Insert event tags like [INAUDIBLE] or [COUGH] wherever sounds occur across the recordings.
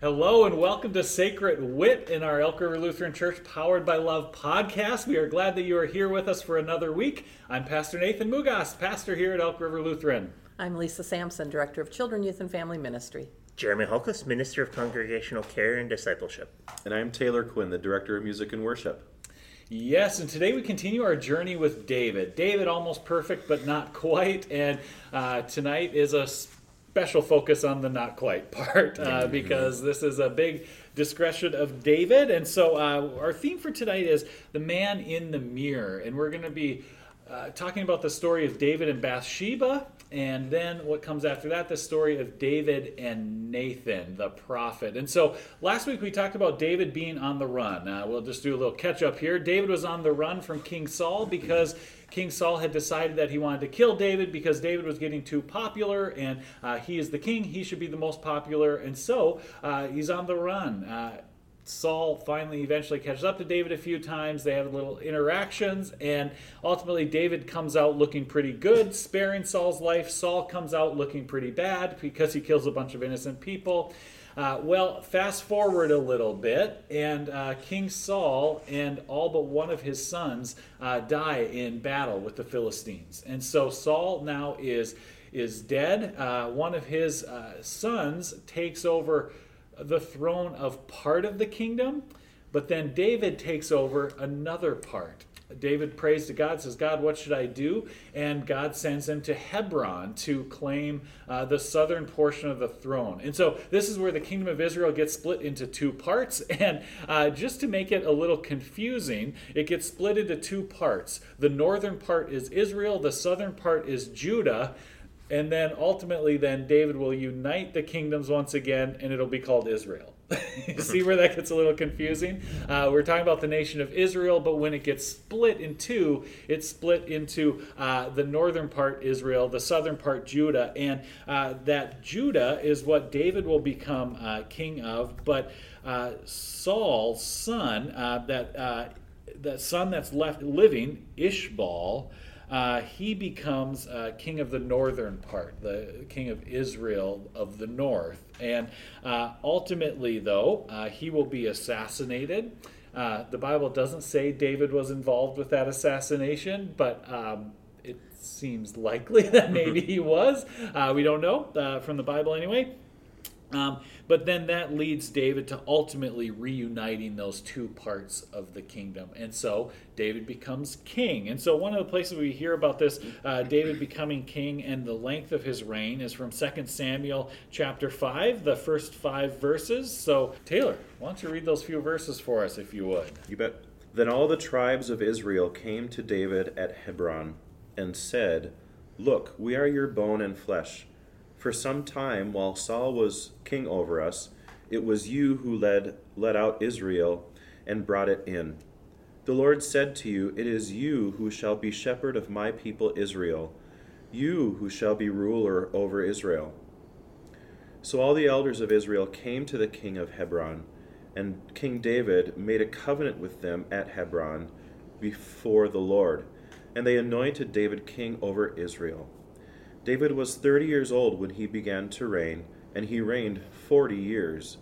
Hello and welcome to Sacred Wit in our Elk River Lutheran Church Powered by Love podcast. We are glad that you are here with us for another week. I'm Pastor Nathan Mugas, pastor here at Elk River Lutheran. I'm Lisa Sampson, Director of Children, Youth, and Family Ministry. Jeremy Holkus, Minister of Congregational Care and Discipleship. And I'm Taylor Quinn, the Director of Music and Worship. Yes, and today we continue our journey with David. David, almost perfect, but not quite. And uh, tonight is a special focus on the not quite [LAUGHS] part uh, because this is a big discretion of David. And so uh, our theme for tonight is the man in the mirror. And we're going to be uh, talking about the story of David and Bathsheba. And then what comes after that, the story of David and Nathan, the prophet. And so last week we talked about David being on the run. Uh, we'll just do a little catch up here. David was on the run from King Saul because King Saul had decided that he wanted to kill David because David was getting too popular and uh, he is the king. He should be the most popular. And so uh, he's on the run. Saul finally eventually catches up to David a few times. They have little interactions, and ultimately, David comes out looking pretty good, sparing Saul's life. Saul comes out looking pretty bad because he kills a bunch of innocent people. Uh, well, fast forward a little bit, and uh, King Saul and all but one of his sons uh, die in battle with the Philistines. And so Saul now is, is dead. Uh, one of his uh, sons takes over the throne of part of the kingdom, but then David takes over another part. David prays to God, says, God, what should I do? And God sends him to Hebron to claim uh, the southern portion of the throne. And so this is where the kingdom of Israel gets split into two parts. [LAUGHS] And uh, just to make it a little confusing, it gets split into two parts. The northern part is Israel, the southern part is Judah and then ultimately then david will unite the kingdoms once again and it'll be called israel. [LAUGHS] See where that gets a little confusing? Uh, we're talking about the nation of israel but when it gets split in two it's split into uh, the northern part israel the southern part judah and uh, that judah is what david will become uh, king of. But uh, saul's son uh, that that son that's left living Ishbaal uh, he becomes uh, king of the northern part, the king of Israel of the north. And uh, ultimately, though, uh, he will be assassinated. Uh, the Bible doesn't say David was involved with that assassination, but um, it seems likely [LAUGHS] that maybe he was. Uh, we don't know from the Bible anyway. Um, but then that leads David to ultimately reuniting those two parts of the kingdom. And so David becomes king. And so one of the places we hear about this, uh, David becoming king and the length of his reign, is from 2 Samuel chapter 5, the first five verses. So, Taylor, why don't you read those few verses for us, if you would? You bet. Then all the tribes of Israel came to David at Hebron and said, Look, we are your bone and flesh. For some time, while Saul was king over us, it was you who led, led out Israel and brought it in. The Lord said to you, It is you who shall be shepherd of my people Israel, you who shall be ruler over Israel. So all the elders of Israel came to the king of Hebron, and King David made a covenant with them at Hebron before the Lord, and they anointed David king over Israel. David was thirty years old when he began to reign, and he reigned forty years.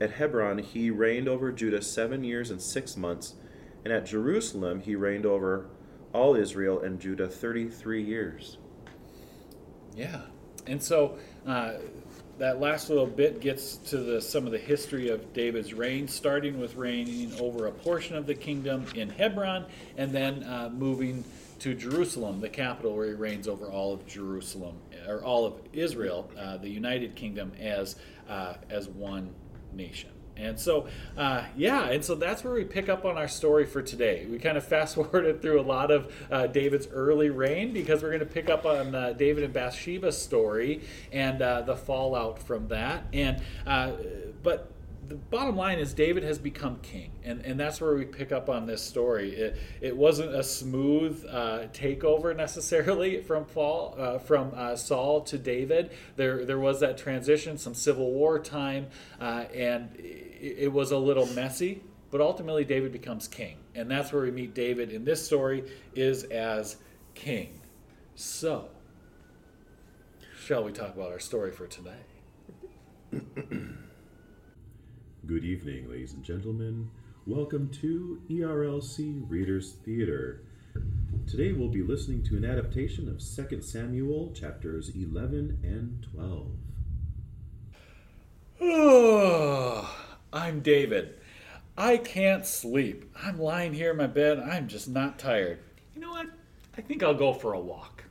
At Hebron he reigned over Judah seven years and six months, and at Jerusalem he reigned over all Israel and Judah thirty three years. Yeah. And so uh, that last little bit gets to the, some of the history of David's reign, starting with reigning over a portion of the kingdom in Hebron, and then uh, moving to Jerusalem, the capital where he reigns over all of Jerusalem or all of Israel, uh, the United Kingdom, as uh, as one nation. And so, uh, yeah, and so that's where we pick up on our story for today. We kind of [LAUGHS] fast forwarded through a lot of uh, David's early reign because we're going to pick up on uh, David and Bathsheba's story and uh, the fallout from that. And uh, but the bottom line is David has become king, and, and that's where we pick up on this story. It, it wasn't a smooth uh, takeover necessarily from fall uh, from uh, Saul to David. There there was that transition, some civil war time, uh, and it, it was a little messy. But ultimately, David becomes king, and that's where we meet David in this story is as king. So, shall we talk about our story for today? [CLEARS THROAT] Good evening, ladies and gentlemen. Welcome to ERLC Readers Theater. Today we'll be listening to an adaptation of 2 Samuel chapters 11 and 12. Oh, I'm David. I can't sleep. I'm lying here in my bed. I'm just not tired. You know what? I think I'll go for a walk.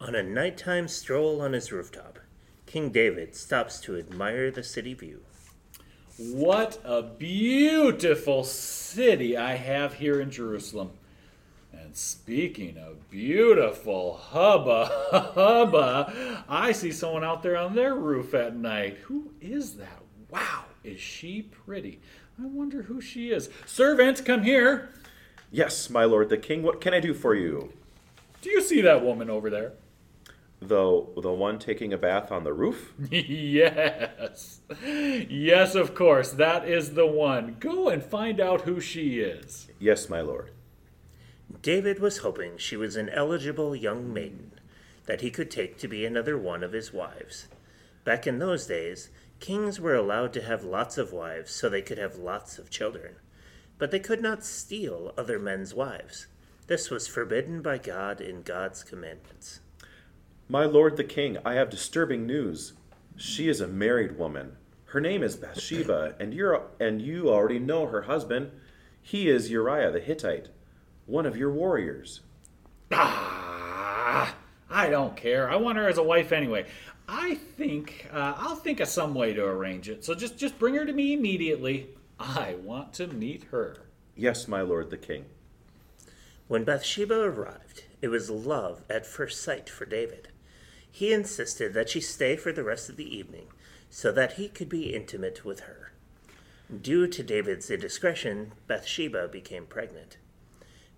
On a nighttime stroll on his rooftop, King David stops to admire the city view. What a beautiful city I have here in Jerusalem. And speaking of beautiful, hubba hubba, I see someone out there on their roof at night. Who is that? Wow, is she pretty? I wonder who she is. Servant, come here. Yes, my lord the king, what can I do for you? Do you see that woman over there? The, the one taking a bath on the roof? [LAUGHS] yes. Yes, of course. That is the one. Go and find out who she is. Yes, my lord. David was hoping she was an eligible young maiden that he could take to be another one of his wives. Back in those days, kings were allowed to have lots of wives so they could have lots of children, but they could not steal other men's wives. This was forbidden by God in God's commandments. My lord the king, I have disturbing news. She is a married woman. Her name is Bathsheba, [CLEARS THROAT] and you're and you already know her husband. He is Uriah the Hittite, one of your warriors. Ah, I don't care. I want her as a wife anyway. I think uh, I'll think of some way to arrange it. So just just bring her to me immediately. I want to meet her. Yes, my lord the king. When Bathsheba arrived, it was love at first sight for David. He insisted that she stay for the rest of the evening so that he could be intimate with her. Due to David's indiscretion, Bathsheba became pregnant.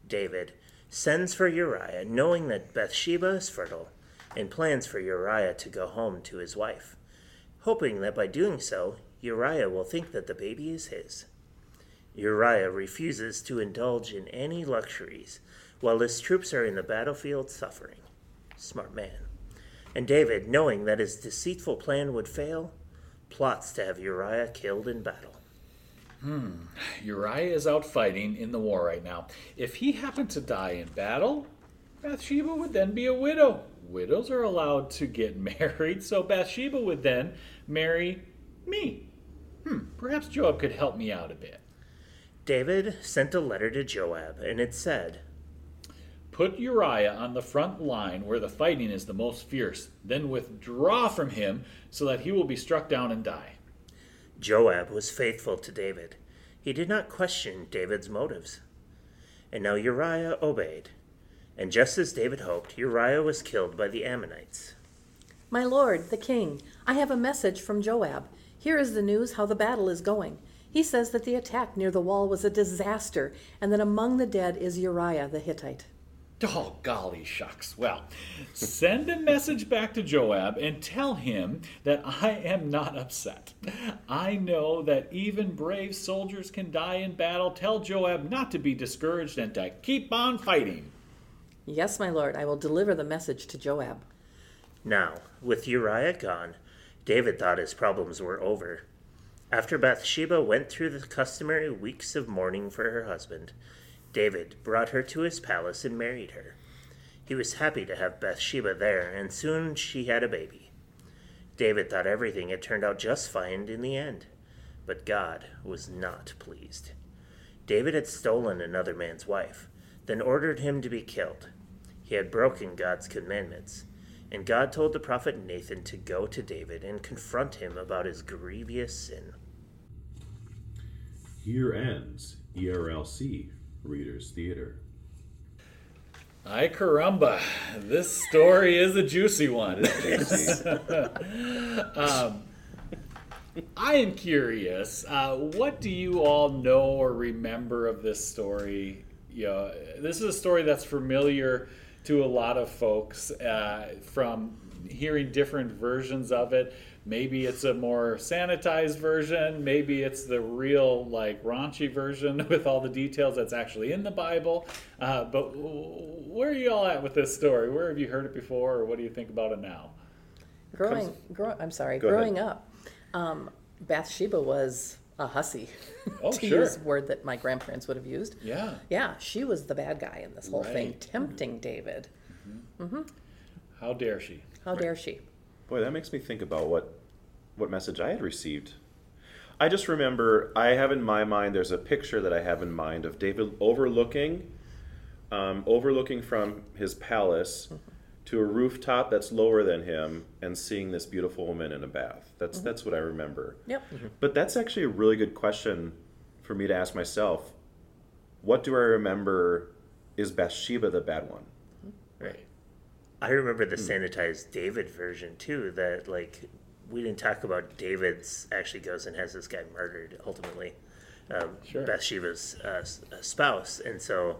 David sends for Uriah, knowing that Bathsheba is fertile, and plans for Uriah to go home to his wife, hoping that by doing so, Uriah will think that the baby is his. Uriah refuses to indulge in any luxuries while his troops are in the battlefield suffering. Smart man. And David, knowing that his deceitful plan would fail, plots to have Uriah killed in battle. Uriah is out fighting in the war right now. If he happened to die in battle, Bathsheba would then be a widow. Widows are allowed to get [LAUGHS] married, so Bathsheba would then marry me. Hmm, perhaps Joab could help me out a bit. David sent a letter to Joab, and it said, Put Uriah on the front line where the fighting is the most fierce, then withdraw from him so that he will be struck down and die. Joab was faithful to David. He did not question David's motives. And now Uriah obeyed. And just as David hoped, Uriah was killed by the Ammonites. My lord, the king, I have a message from Joab. Here is the news how the battle is going. He says that the attack near the wall was a disaster, and that among the dead is Uriah the Hittite. Oh, golly shucks. Well, send a message back to Joab and tell him that I am not upset. I know that even brave soldiers can die in battle. Tell Joab not to be discouraged and to keep on fighting. Yes, my lord, I will deliver the message to Joab. Now, with Uriah gone, David thought his problems were over. After Bathsheba went through the customary weeks of mourning for her husband, David brought her to his palace and married her. He was happy to have Bathsheba there, and soon she had a baby. David thought everything had turned out just fine in the end, but God was not pleased. David had stolen another man's wife. then ordered him to be killed. He had broken God's commandments. And God told the prophet Nathan to go to David and confront him about his grievous sin. Here ends ERLC Readers Theater. Ay caramba, this story is a juicy one. [LAUGHS] um, I am curious. Uh, what do you all know or remember of this story? You know, this is a story that's familiar to a lot of folks uh, from hearing different versions of it. Maybe it's a more sanitized version. Maybe it's the real, like, raunchy version [LAUGHS] with all the details that's actually in the Bible. Uh, but where are you all at with this story? Where have you heard it before, or what do you think about it now? Growing, grow, I'm sorry, Go ahead. growing up, um, Bathsheba was a hussy, [LAUGHS] Oh, to sure. use a word that my grandparents would have used. Yeah. Yeah, she was the bad guy in this whole thing, Right. tempting David. Mm-hmm. How dare she? How dare she? Boy, that makes me think about what what message I had received. I just remember I have in my mind there's a picture that I have in mind of David overlooking um, overlooking from his palace to a rooftop that's lower than him and seeing this beautiful woman in a bath. That's mm-hmm. that's what I remember. Yep. Mm-hmm. But that's actually a really good question for me to ask myself. What do I remember is Bathsheba the bad one? Right. I remember the hmm. sanitized David version too. That like we didn't talk about David's actually goes and has this guy murdered ultimately, um, Sure. Bathsheba's uh, uh, spouse, and so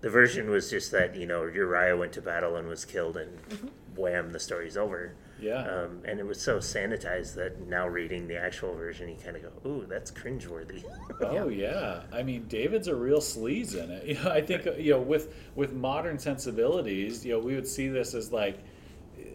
the version was just that you know Uriah went to battle and was killed, and wham, the story's over. Yeah. Um, and it was so sanitized that now reading the actual version, you kind of go, "Ooh, that's cringeworthy." [LAUGHS] Oh yeah, I mean David's a real sleaze in it. [LAUGHS] You know, I think you know with with modern sensibilities, you know, we would see this as like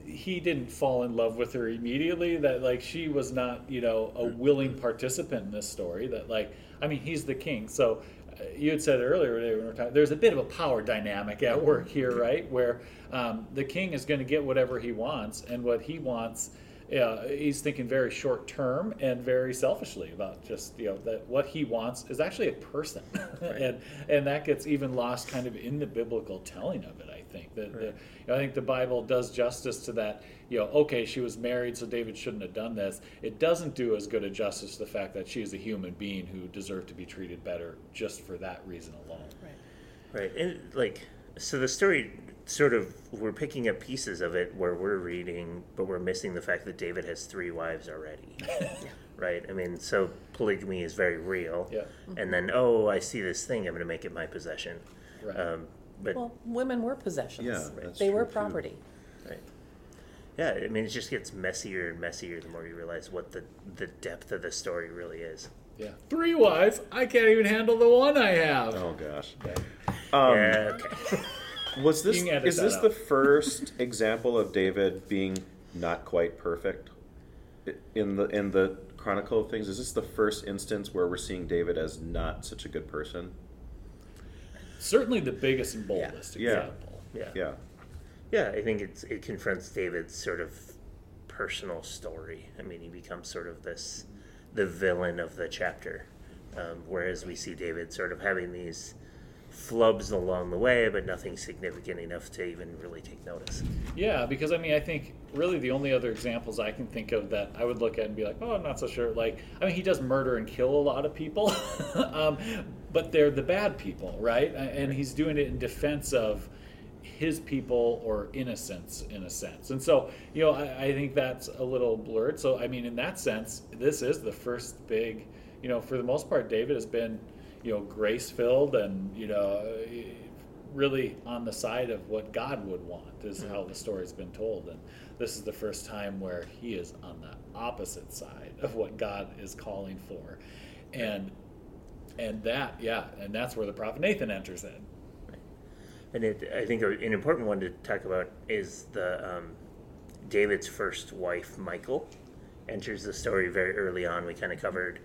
he didn't fall in love with her immediately. That like she was not you know a willing participant in this story. That like I mean he's the king, so. uh, You had said earlier when we were talking, there's a bit of a power dynamic at work here, right? Where um, the king is going to get whatever he wants, and what he wants yeah, he's thinking very short term and very selfishly about just you know that what he wants is actually a person, [LAUGHS] and and that gets even lost kind of in the biblical telling of it. I think that the, you know, I think the Bible does justice to that. You know, okay, she was married, so David shouldn't have done this. It doesn't do as good a justice to the fact that she is a human being who deserved to be treated better just for that reason alone. Right, Right. and like so the story sort of we're picking up pieces of it where we're reading, but we're missing the fact that David has three wives already. [LAUGHS] right? I mean, so polygamy is very real. Yeah. And then, oh, I see this thing, I'm going to make it my possession. Right. Um, but Well, women were possessions. Yeah, that's they were true, too. property. right. Yeah, I mean, it just gets messier and messier the more you realize what the the depth of the story really is. Yeah, three wives. I can't even handle the one I have. Oh gosh. Um, yeah. Okay. Was this You can edit is that this out. the first [LAUGHS] example of David being not quite perfect I- in the in the Chronicle of things? Is this the first instance where we're seeing David as not such a good person? Certainly the biggest and boldest Yeah. example. yeah. Yeah. Yeah, I think it's it confronts David's sort of personal story. I mean, he becomes sort of this the villain of the chapter, um, whereas we see David sort of having these flubs along the way, but nothing significant enough to even really take notice. Yeah, because I mean, I think really the only other examples I can think of that I would look at and be like, oh, I'm not so sure. Like, I mean, he does murder and kill a lot of people, [LAUGHS] um, but they're the bad people, right? And he's doing it in defense of his people or innocence in a sense. And so, you know, I, I think that's a little blurred. So, I mean, in that sense, this is the first big, you know, for the most part, David has been, you know, grace filled and, you know, eh, really on the side of what God would want, is how the story's been told. And this is the first time where he is on the opposite side of what God is calling for. And and that, yeah, and that's where the prophet Nathan enters in. And it, I think an important one to talk about is the um, David's first wife, Michal, enters the story very early on. We kind of covered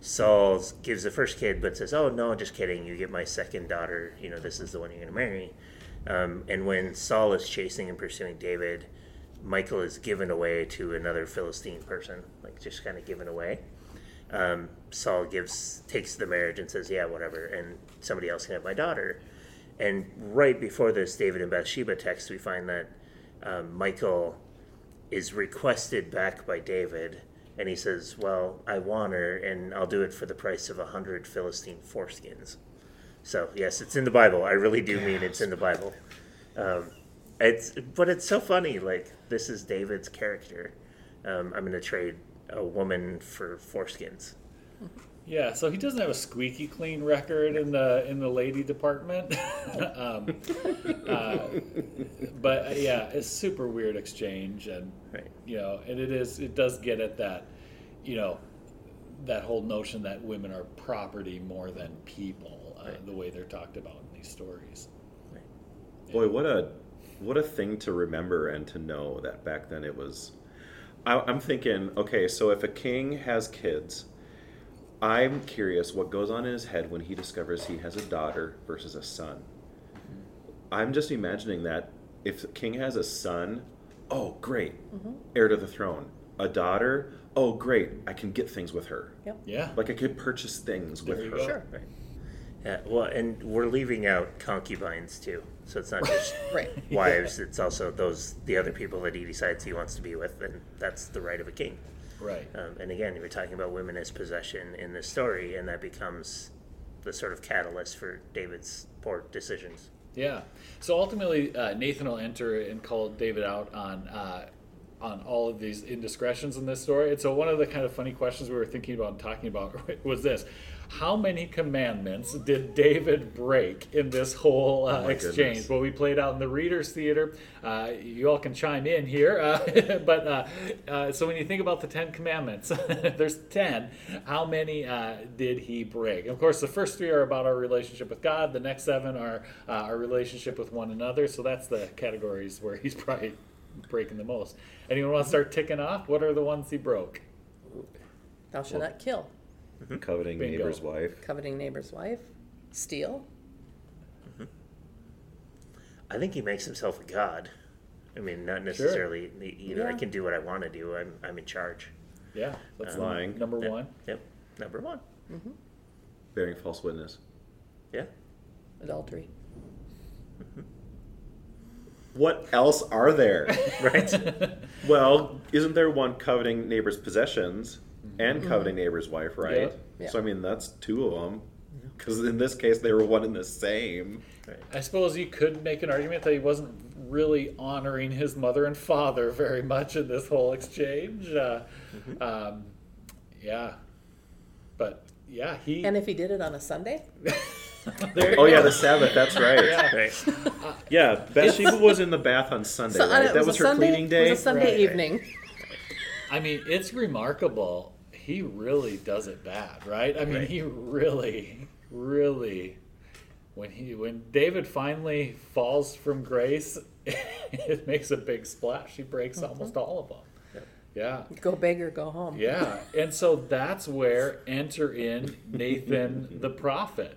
Saul gives the first kid, but says, "Oh no, just kidding. You get my second daughter. You know, this is the one you're going to marry." Um, and when Saul is chasing and pursuing David, Michal is given away to another Philistine person, like just kind of given away. Um, Saul gives takes the marriage and says, "Yeah, whatever," and somebody else can have my daughter. And right before this David and Bathsheba text, we find that um, Michal is requested back by David, and he says, "Well, I want her, and I'll do it for the price of a hundred Philistine foreskins." So yes, it's in the Bible. I really do mean it's in the Bible. Um, it's but it's so funny. Like this is David's character. Um, I'm going to trade a woman for foreskins. Yeah, so he doesn't have a squeaky clean record in the in the lady department. [LAUGHS] um, uh, but uh, yeah, it's super weird exchange, and Right. you know, and it is it does get at that, you know, that whole notion that women are property more than people, uh, Right. the way they're talked about in these stories. Boy, what a what a thing to remember and to know that back then it was. I, I'm thinking, okay, so if a king has kids, I'm curious what goes on in his head when he discovers he has a daughter versus a son. I'm just imagining that if the king has a son, oh great, mm-hmm. heir to the throne. A daughter, oh great, I can get things with her. Yep. Yeah, Like I could purchase things There with her. go. Sure. Right. Yeah. Well, and we're leaving out concubines too. So it's not just [LAUGHS] Right. wives; it's also those the other people that he decides he wants to be with, and that's the right of a king. right. Um, and again, we're talking about women as possession in this story, and that becomes the sort of catalyst for David's poor decisions. Yeah. So ultimately, uh, Nathan will enter and call David out on uh, on all of these indiscretions in this story. And so one of the kind of funny questions we were thinking about and talking about [LAUGHS] was this: How many commandments did David break in this whole uh, Oh exchange? goodness. Well, we played out in the Readers Theater. Uh, you all can chime in here, uh, [LAUGHS] but uh, uh, so when you think about the Ten Commandments, [LAUGHS] there's ten. How many uh, did he break? Of course, the first three are about our relationship with God. The next seven are uh, our relationship with one another. So that's the categories where he's [LAUGHS] probably breaking the most. Anyone want to start ticking off? What are the ones he broke? Thou shalt not kill. Mm-hmm. Coveting Bingo. neighbor's wife. Coveting neighbor's wife. Steal. Mm-hmm. I think he makes himself a god. I mean, not necessarily. You know, I can do what I want to do. I'm I'm in charge. Yeah, that's Um, Lying. number Yep. one. Yep. Number one. Mm-hmm. Bearing false witness. Yeah. Adultery. What else are there? [LAUGHS] Right. [LAUGHS] well, isn't there one coveting neighbor's possessions and coveting neighbor's wife, right? Yeah. Yeah. So I mean, that's two of them. Because in this case, they were one and the same. right. I suppose you could make an argument that he wasn't really honoring his mother and father very much in this whole exchange. Uh, um, yeah, but yeah, he. And if he did it on a Sunday, [LAUGHS] there you Oh yeah, the Sabbath. That's right. Yeah. Right. Yeah, Bathsheba was in the bath on Sunday, So, uh, right? it That was a her Sunday, cleaning It day. was a Sunday Right, right. evening. I mean, it's remarkable. He really does it bad, right? I mean, Right. he really, really. When he when David finally falls from grace, [LAUGHS] it makes a big splash. He breaks mm-hmm. almost all of them. Yeah. Go big or go home. Yeah, and so that's where enter in Nathan the prophet.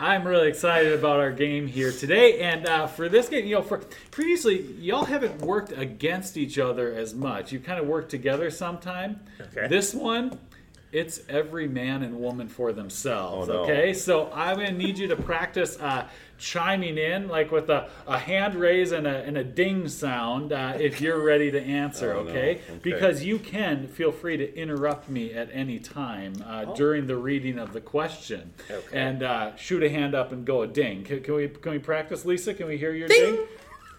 I'm really excited about our game here today. And uh, for this game, you know, for previously, y'all haven't worked against each other as much. You kind of worked together sometime. Okay. This one, it's every man and woman for themselves. Oh, no. Okay, so I'm gonna need you to practice uh, chiming in, like with a, a hand raise and a, and a ding sound, uh, if you're ready to answer. Oh, no. okay? Okay. because you can feel free to interrupt me at any time uh, during the reading of the question, Okay. and uh, shoot a hand up and go a ding. Can, can we can we practice, Lisa? Can we hear your ding? Ding!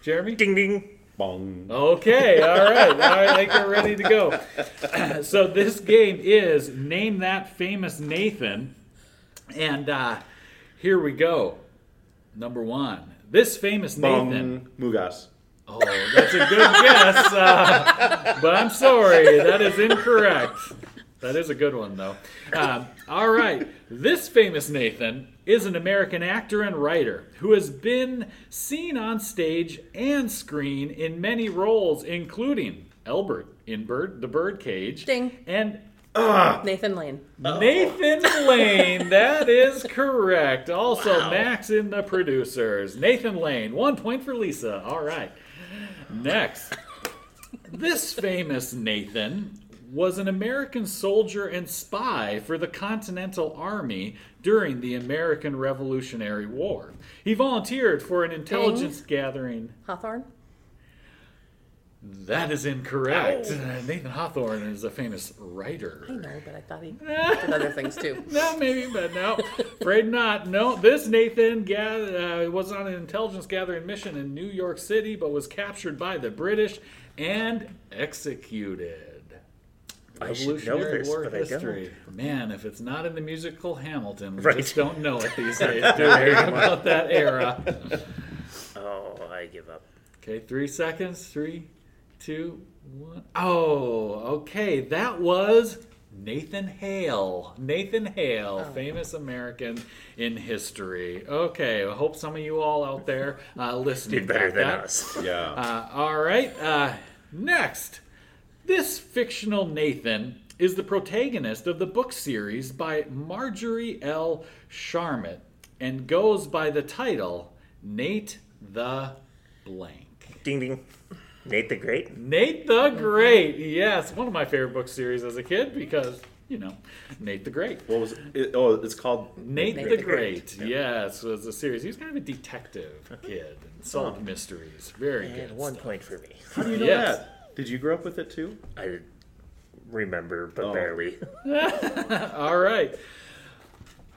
Jeremy? ding ding. Bong. Okay, all right, all right, I think we're ready to go. [CLEARS THROAT] so this game is name that famous Nathan, and uh, here we go. Number one, this famous Nathan. Bong. Mugas. Oh, that's a good guess, uh, but I'm sorry, that is incorrect. That is a good one, though. Um, all right. This famous Nathan is an American actor and writer who has been seen on stage and screen in many roles, including Albert in Bird, The Birdcage. Ding. And Nathan Lane. Nathan Lane. That is correct. Also, Max in The Producers. Nathan Lane. One point for Lisa. All right. Next. This famous Nathan was an American soldier and spy for the Continental Army during the American Revolutionary War. He volunteered for an intelligence gathering. Hawthorne. That is incorrect. Nathan Hawthorne is a famous writer. I know, but I thought he [LAUGHS] did other things too. [LAUGHS] No, maybe, but no, afraid not. No, this Nathan ga- uh, was on an intelligence gathering mission in New York City, but was captured by the British and executed. I should know Revolutionary this, War history. Man, if it's not in the musical Hamilton, we Right. just don't know it these [LAUGHS] days, do? About that era. [LAUGHS] Oh, I give up. Okay, three seconds. Three, two, one. Oh, okay. That was Nathan Hale. Nathan Hale, famous American in history. Okay, I hope some of you all out there uh, [LAUGHS] listening Did better than that. us. Yeah. Uh, all right. Uh, next, this fictional Nathan is the protagonist of the book series by Marjorie L. Sharmat and goes by the title Nate the Blank. Ding ding. Nate the Great. Nate the Great. Yes, one of my favorite book series as a kid because, you know, Nate the Great. what was it? Oh, it's called Nate, Nate the, the Great. Yes, It was a series. He was kind of a detective kid and solved Oh. mysteries. Very And good. one stuff. point for me. How do you know Yes. that? Did you grow up with it too? I remember, but Oh. barely. [LAUGHS] [LAUGHS] All right.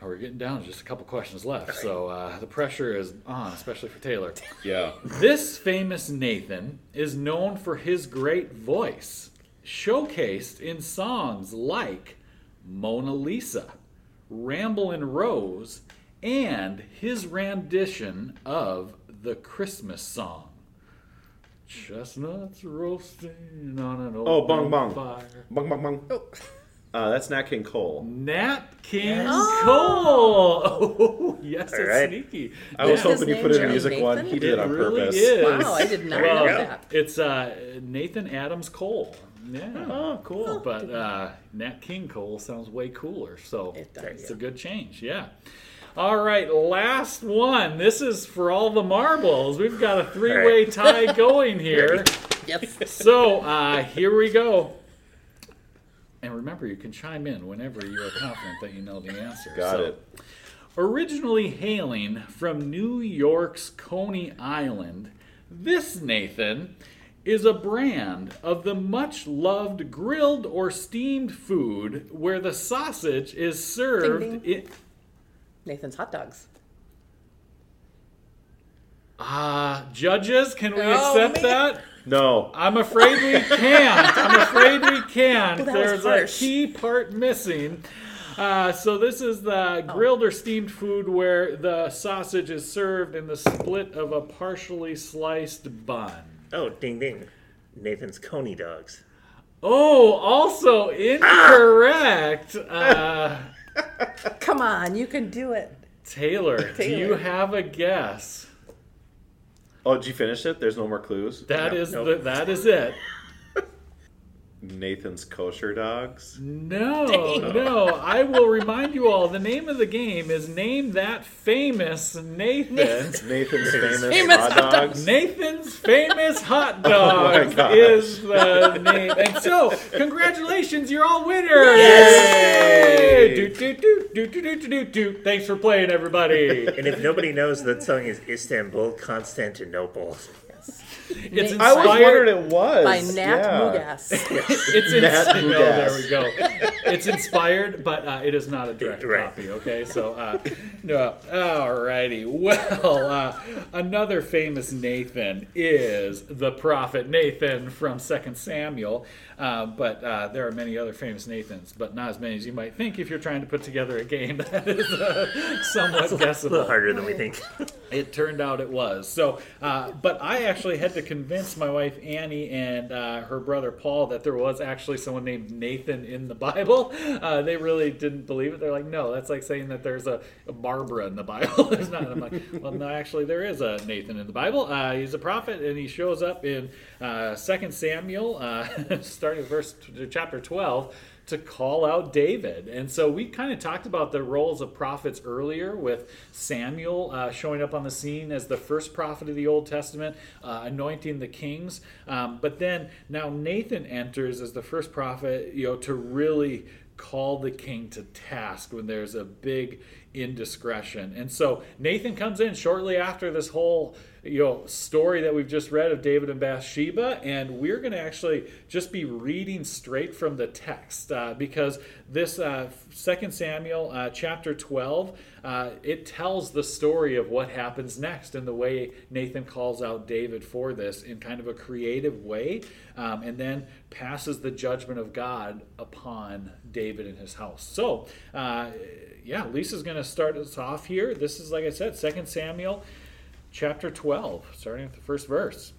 Oh, we're getting down to just a couple questions left, so uh, the pressure is on, especially for Taylor. [LAUGHS] Yeah. This famous Nathan is known for his great voice, showcased in songs like Mona Lisa, Ramblin' Rose, and his rendition of the Christmas song. Chestnuts roasting on an open Oh, bong, bong. fire. Bung bung bung. Oh. Uh, that's Nat King Cole. Nat King Cole. [LAUGHS] Oh, yes, it's right. sneaky. I was Nat- his hoping you name put in a Jerry music one. Nathan? He did it on really purpose. is. Wow, I did not Well, know that. It's uh, Nathan Adams Cole. Yeah. Oh, cool. But uh, Nat King Cole sounds way cooler, so It does. it's a good change. Yeah. All right, last one. This is for all the marbles. We've got a three-way tie [LAUGHS] going here. Yes. So uh, here we go. And remember, you can chime in whenever you are confident that you know the answer. Got So, it. Originally hailing from New York's Coney Island, this Nathan is a brand of the much loved grilled or steamed food where the sausage is served ding. in. Nathan's hot dogs. Ah, judges, can we Oh, accept man. that? No. I'm afraid we can't. I'm afraid we can't. Well, There's a key part missing. Uh, so this is the Oh. grilled or steamed food where the sausage is served in the split of a partially sliced bun. Oh, ding ding. Nathan's Coney dogs. Oh, also incorrect. Uh, Come on, you can do it. Taylor, do you have a guess? Oh, did you finish it? There's no more clues. That No, is nope. the, that is it. Nathan's Kosher Dogs? No, Dang. no. I will remind you all. The name of the game is name that famous Nathan. [LAUGHS] Nathan's, Nathan's [LAUGHS] famous, famous hot, dog. dogs. dogs. Nathan's famous hot [LAUGHS] oh dogs oh is the name. And so, congratulations, you're all winners! Yay! Yay! Do, do, do, do, do, do, do, do. Thanks for playing, everybody. And if nobody knows, that song is Istanbul, Constantinople. It's Nate- I was wondering inspired. it was. By Nat yeah. Mugas. [LAUGHS] It's in, Nat no, Mugas. there we go. It's inspired, but uh, it is not a direct Right. copy. Okay, so uh, no. Alrighty. Well, uh, another famous Nathan is the prophet Nathan from Second Samuel. Uh, but uh, there are many other famous Nathans, but not as many as you might think if you're trying to put together a game [LAUGHS] that is uh, somewhat A little guessable. harder than we think. [LAUGHS] It turned out it was. So, uh, but I actually had to convince my wife Annie and uh, her brother Paul that there was actually someone named Nathan in the [LAUGHS] Bible. Uh, they really didn't believe it. They're like, no, that's like saying that there's a, a Barbara in the Bible. there's not. I'm like, well, no, actually, there is a Nathan in the Bible. Uh, he's a prophet, and he shows up in uh, Second Samuel, starting verse chapter 12 to call out David. And so we kind of talked about the roles of prophets earlier with Samuel uh, showing up on the scene as the first prophet of the Old Testament, uh, anointing the kings. Um, but then now Nathan enters as the first prophet, you know, to really call the king to task when there's a big indiscretion. And so Nathan comes in shortly after this whole you know story that we've just read of David and Bathsheba, and we're going to actually just be reading straight from the text uh, because this uh, Samuel uh, chapter twelve uh, it tells the story of what happens next and the way Nathan calls out David for this in kind of a creative way, um, and then passes the judgment of God upon David and his house. So uh, yeah, Lisa's going to start us off here. This is, like I said, Second Samuel chapter 12, starting with the first verse.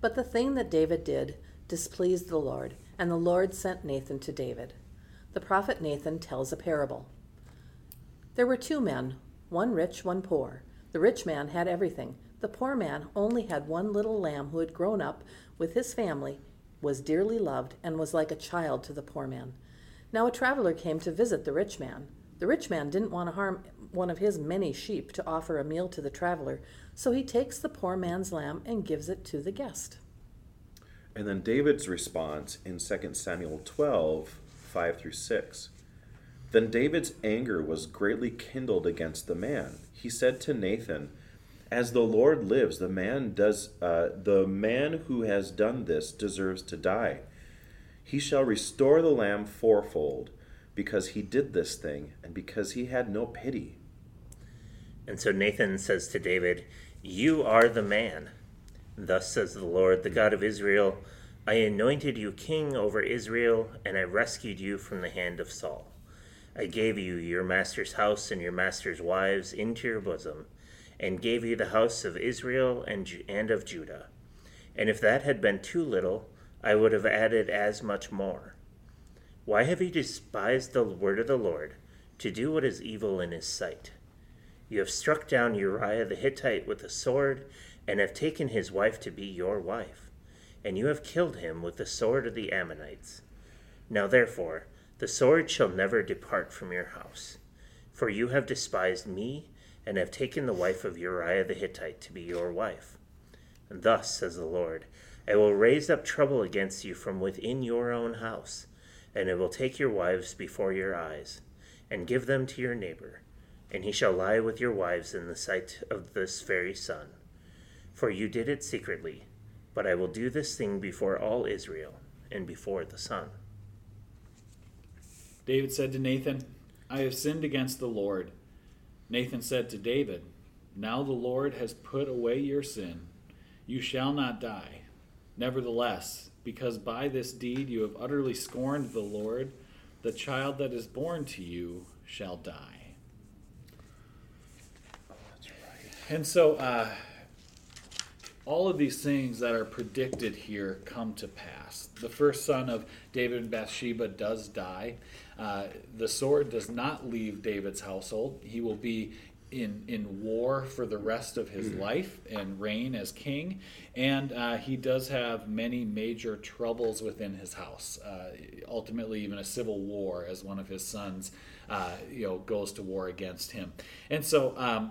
But the thing that David did displeased the Lord, and the Lord sent Nathan to David. The prophet Nathan tells a parable. There were two men, one rich, one poor. The rich man had everything. The poor man only had one little lamb who had grown up with his family, was dearly loved, and was like a child to the poor man. Now a traveler came to visit the rich man. The rich man didn't want to harm one of his many sheep to offer a meal to the traveler, so he takes the poor man's lamb and gives it to the guest. And then David's response in 2 Samuel 12, 5 through 6. Then David's anger was greatly kindled against the man. He said to Nathan, As the Lord lives, the man does uh, the man who has done this deserves to die. He shall restore the lamb fourfold, because he did this thing, and because he had no pity. And so Nathan says to David, You are the man. Thus says the Lord, the God of Israel I anointed you king over Israel, and I rescued you from the hand of Saul. I gave you your master's house and your master's wives into your bosom, and gave you the house of Israel and, and of Judah. And if that had been too little, I would have added as much more. Why have you despised the word of the Lord, to do what is evil in his sight? You have struck down Uriah the Hittite with a sword, and have taken his wife to be your wife, and you have killed him with the sword of the Ammonites. Now therefore, the sword shall never depart from your house, for you have despised me, and have taken the wife of Uriah the Hittite to be your wife. And thus says the Lord, I will raise up trouble against you from within your own house, and it will take your wives before your eyes, and give them to your neighbor and he shall lie with your wives in the sight of this very sun. For you did it secretly, but I will do this thing before all Israel and before the sun. David said to Nathan, I have sinned against the Lord. Nathan said to David, Now the Lord has put away your sin. You shall not die. Nevertheless, because by this deed you have utterly scorned the Lord, the child that is born to you shall die. And so, uh, all of these things that are predicted here come to pass. The first son of David and Bathsheba does die. Uh, the sword does not leave David's household. He will be in, in war for the rest of his life and reign as king. And uh, he does have many major troubles within his house. Uh, ultimately, even a civil war as one of his sons, uh, you know, goes to war against him. And so, um,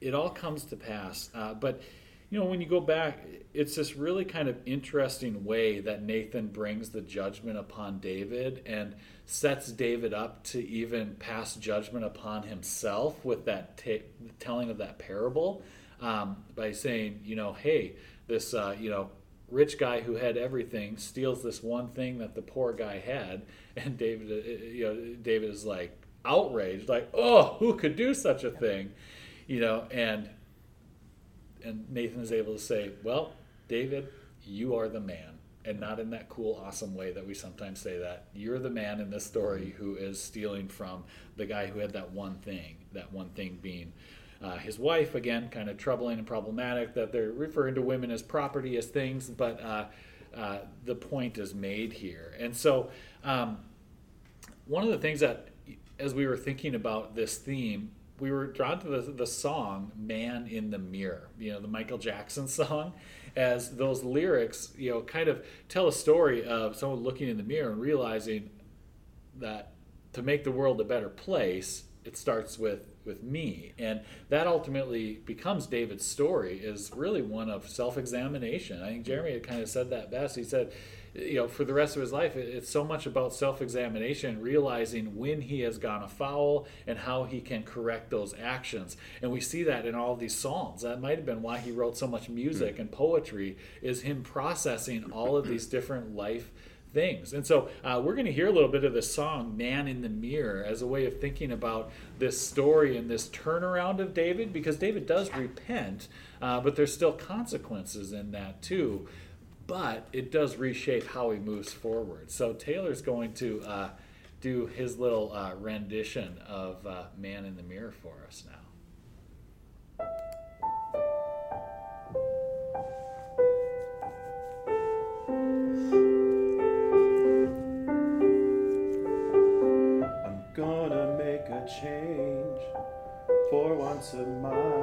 it all comes to pass. Uh, but you know, when you go back, it's this really kind of interesting way that Nathan brings the judgment upon David and sets David up to even pass judgment upon himself with that t- telling of that parable um, by saying, you know, hey, this, uh, you know, rich guy who had everything steals this one thing that the poor guy had, [LAUGHS] and David, uh, you know, David is like outraged, like, oh, who could do such a thing? you know, and and Nathan is able to say, "Well, David, you are the man." And not in that cool, awesome way that we sometimes say that. You're the man in this story who is stealing from the guy who had that one thing, that one thing being uh, his wife. Again, kind of troubling and problematic that they're referring to women as property, as things, but uh, uh, the point is made here. And so, um, one of the things that, as we were thinking about this theme, we were drawn to the, the song "Man in the Mirror," you know, the Michael Jackson [LAUGHS] song, as those lyrics, you know, kind of tell a story of someone looking in the mirror and realizing that to make the world a better place, it starts with with me. And that ultimately becomes david's story is really one of self-examination. I think jeremy had kind of said that best. He said you know for the rest of his life it's so much about self-examination realizing when he has gone afoul and how he can correct those actions and we see that in all these songs that might have been why he wrote so much music and poetry is him processing all of these different life things. And so uh, we're going to hear a little bit of the song Man in the Mirror as a way of thinking about this story and this turnaround of David, because David does repent, uh, but there's still consequences in that too. But it does reshape how he moves forward. So Taylor's going to uh, do his little uh, rendition of uh, Man in the Mirror for us now. I'm gonna make a change for once in my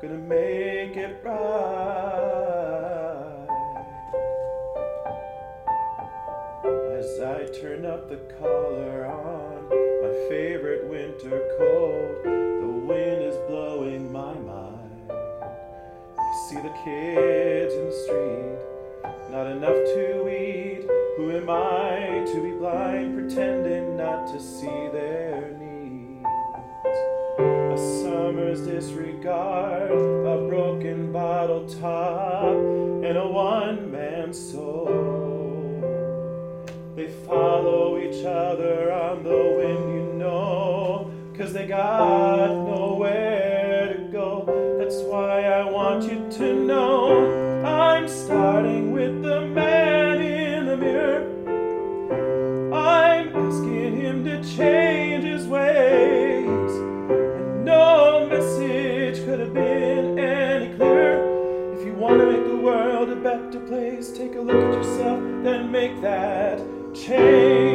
gonna make it right. As I turn up the collar on my favorite winter coat, the wind is blowing my mind. I see the kids in the street not enough to eat. Who am I to be blind, pretending not to see their disregard, a broken bottle top, and a one man soul. They follow each other on the wind, you know, cause they got take a look at yourself, then make that change.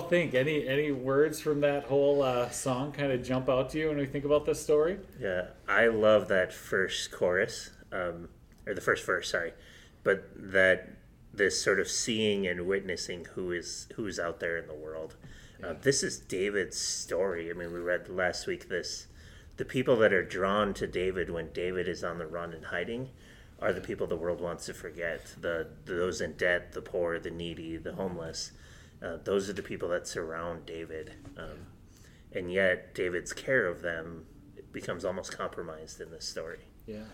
Think? Any any words from that whole uh, song kind of jump out to you when we think about this story? Yeah, I love that first chorus, um, or the first verse. Sorry, but that this sort of seeing and witnessing who is who's out there in the world. Uh, this is David's story. I mean, we read last week this. The people that are drawn to David when David is on the run and hiding are the people the world wants to forget. The those in debt, the poor, the needy, the homeless uh, those are the people that surround David. Um, and yet, David's care of them becomes almost compromised in this story. Yeah.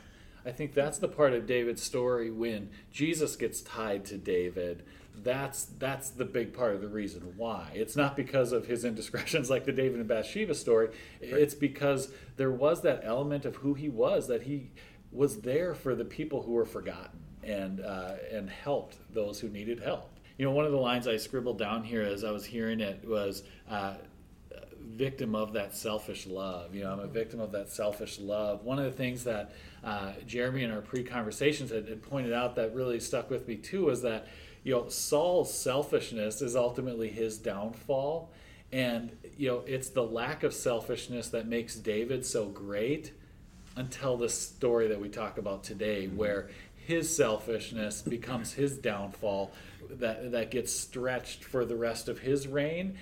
I think that's the part of David's story when Jesus gets tied to David. That's that's the big part of the reason why. It's not because of his indiscretions [LAUGHS] like the David and Bathsheba story. It's because there was that element of who he was that he was there for the people who were forgotten and uh, and helped those who needed help. You know, one of the lines I scribbled down here as I was hearing it was uh, victim of that selfish love. You know, I'm a victim of that selfish love. One of the things that uh, Jeremy in our pre-conversations had, had pointed out that really stuck with me too was that you know Saul's selfishness is ultimately his downfall, and you know it's the lack of selfishness that makes David so great until the story that we talk about today, where his selfishness becomes his downfall that that gets stretched for the rest of his reign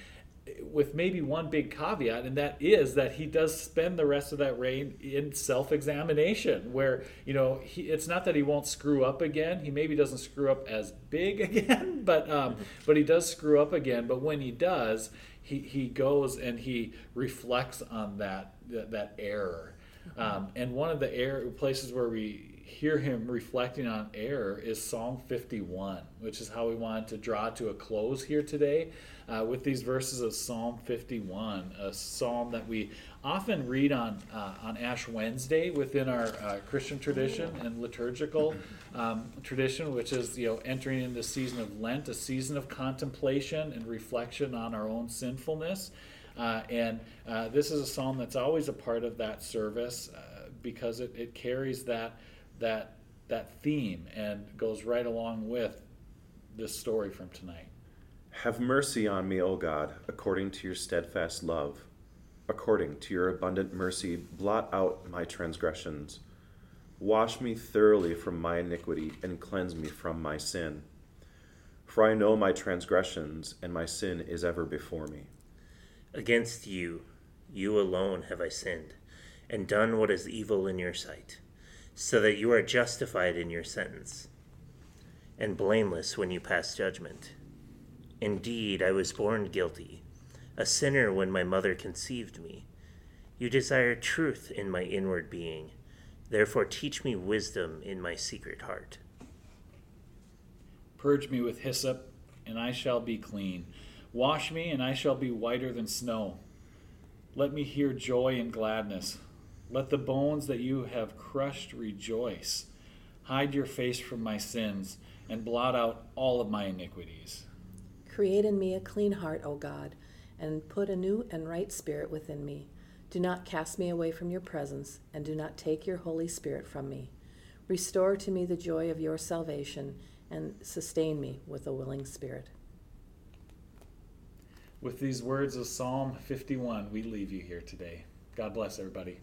with maybe one big caveat, and that is that he does spend the rest of that reign in self-examination, where you know he, it's not that he won't screw up again. He maybe doesn't screw up as big [LAUGHS] again, but um, but he does screw up again. But when he does, he he goes and he reflects on that that, that error. Um, and one of the error places where we hear him reflecting on error is Psalm 51, which is how we wanted to draw to a close here today uh, with these verses of Psalm 51, a psalm that we often read on uh, on Ash Wednesday within our uh, Christian tradition and liturgical um, tradition, which is you know entering into the season of Lent, a season of contemplation and reflection on our own sinfulness. Uh, and uh, this is a psalm that's always a part of that service uh, because it, it carries that that that theme and goes right along with this story from tonight. Have mercy on me, O God, according to your steadfast love. According to your abundant mercy, blot out my transgressions. Wash me thoroughly from my iniquity and cleanse me from my sin. For I know my transgressions, and my sin is ever before me. Against you, you alone have I sinned, and done what is evil in your sight so that you are justified in your sentence, and blameless when you pass judgment. Indeed, I was born guilty, a sinner when my mother conceived me. You desire truth in my inward being, therefore teach me wisdom in my secret heart. Purge me with hyssop, and I shall be clean. Wash me, and I shall be whiter than snow. Let me hear joy and gladness let the bones that you have crushed rejoice. Hide your face from my sins and blot out all of my iniquities. Create in me a clean heart, O God, and put a new and right spirit within me. Do not cast me away from your presence, and do not take your Holy Spirit from me. Restore to me the joy of your salvation, and sustain me with a willing spirit. With these words of Psalm 51, we leave you here today. God bless everybody.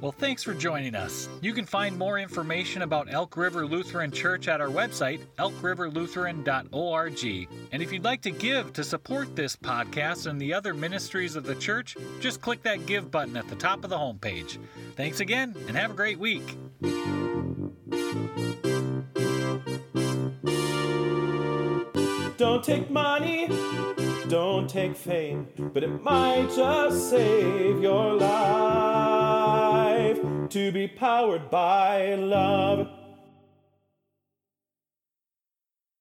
Well, thanks for joining us. You can find more information about Elk River Lutheran Church at our website, elkriverlutheran.org. And if you'd like to give to support this podcast and the other ministries of the church, just click that Give button at the top of the homepage. Thanks again, and have a great week. Don't take money, don't take fame, but it might just save your life to be powered by love.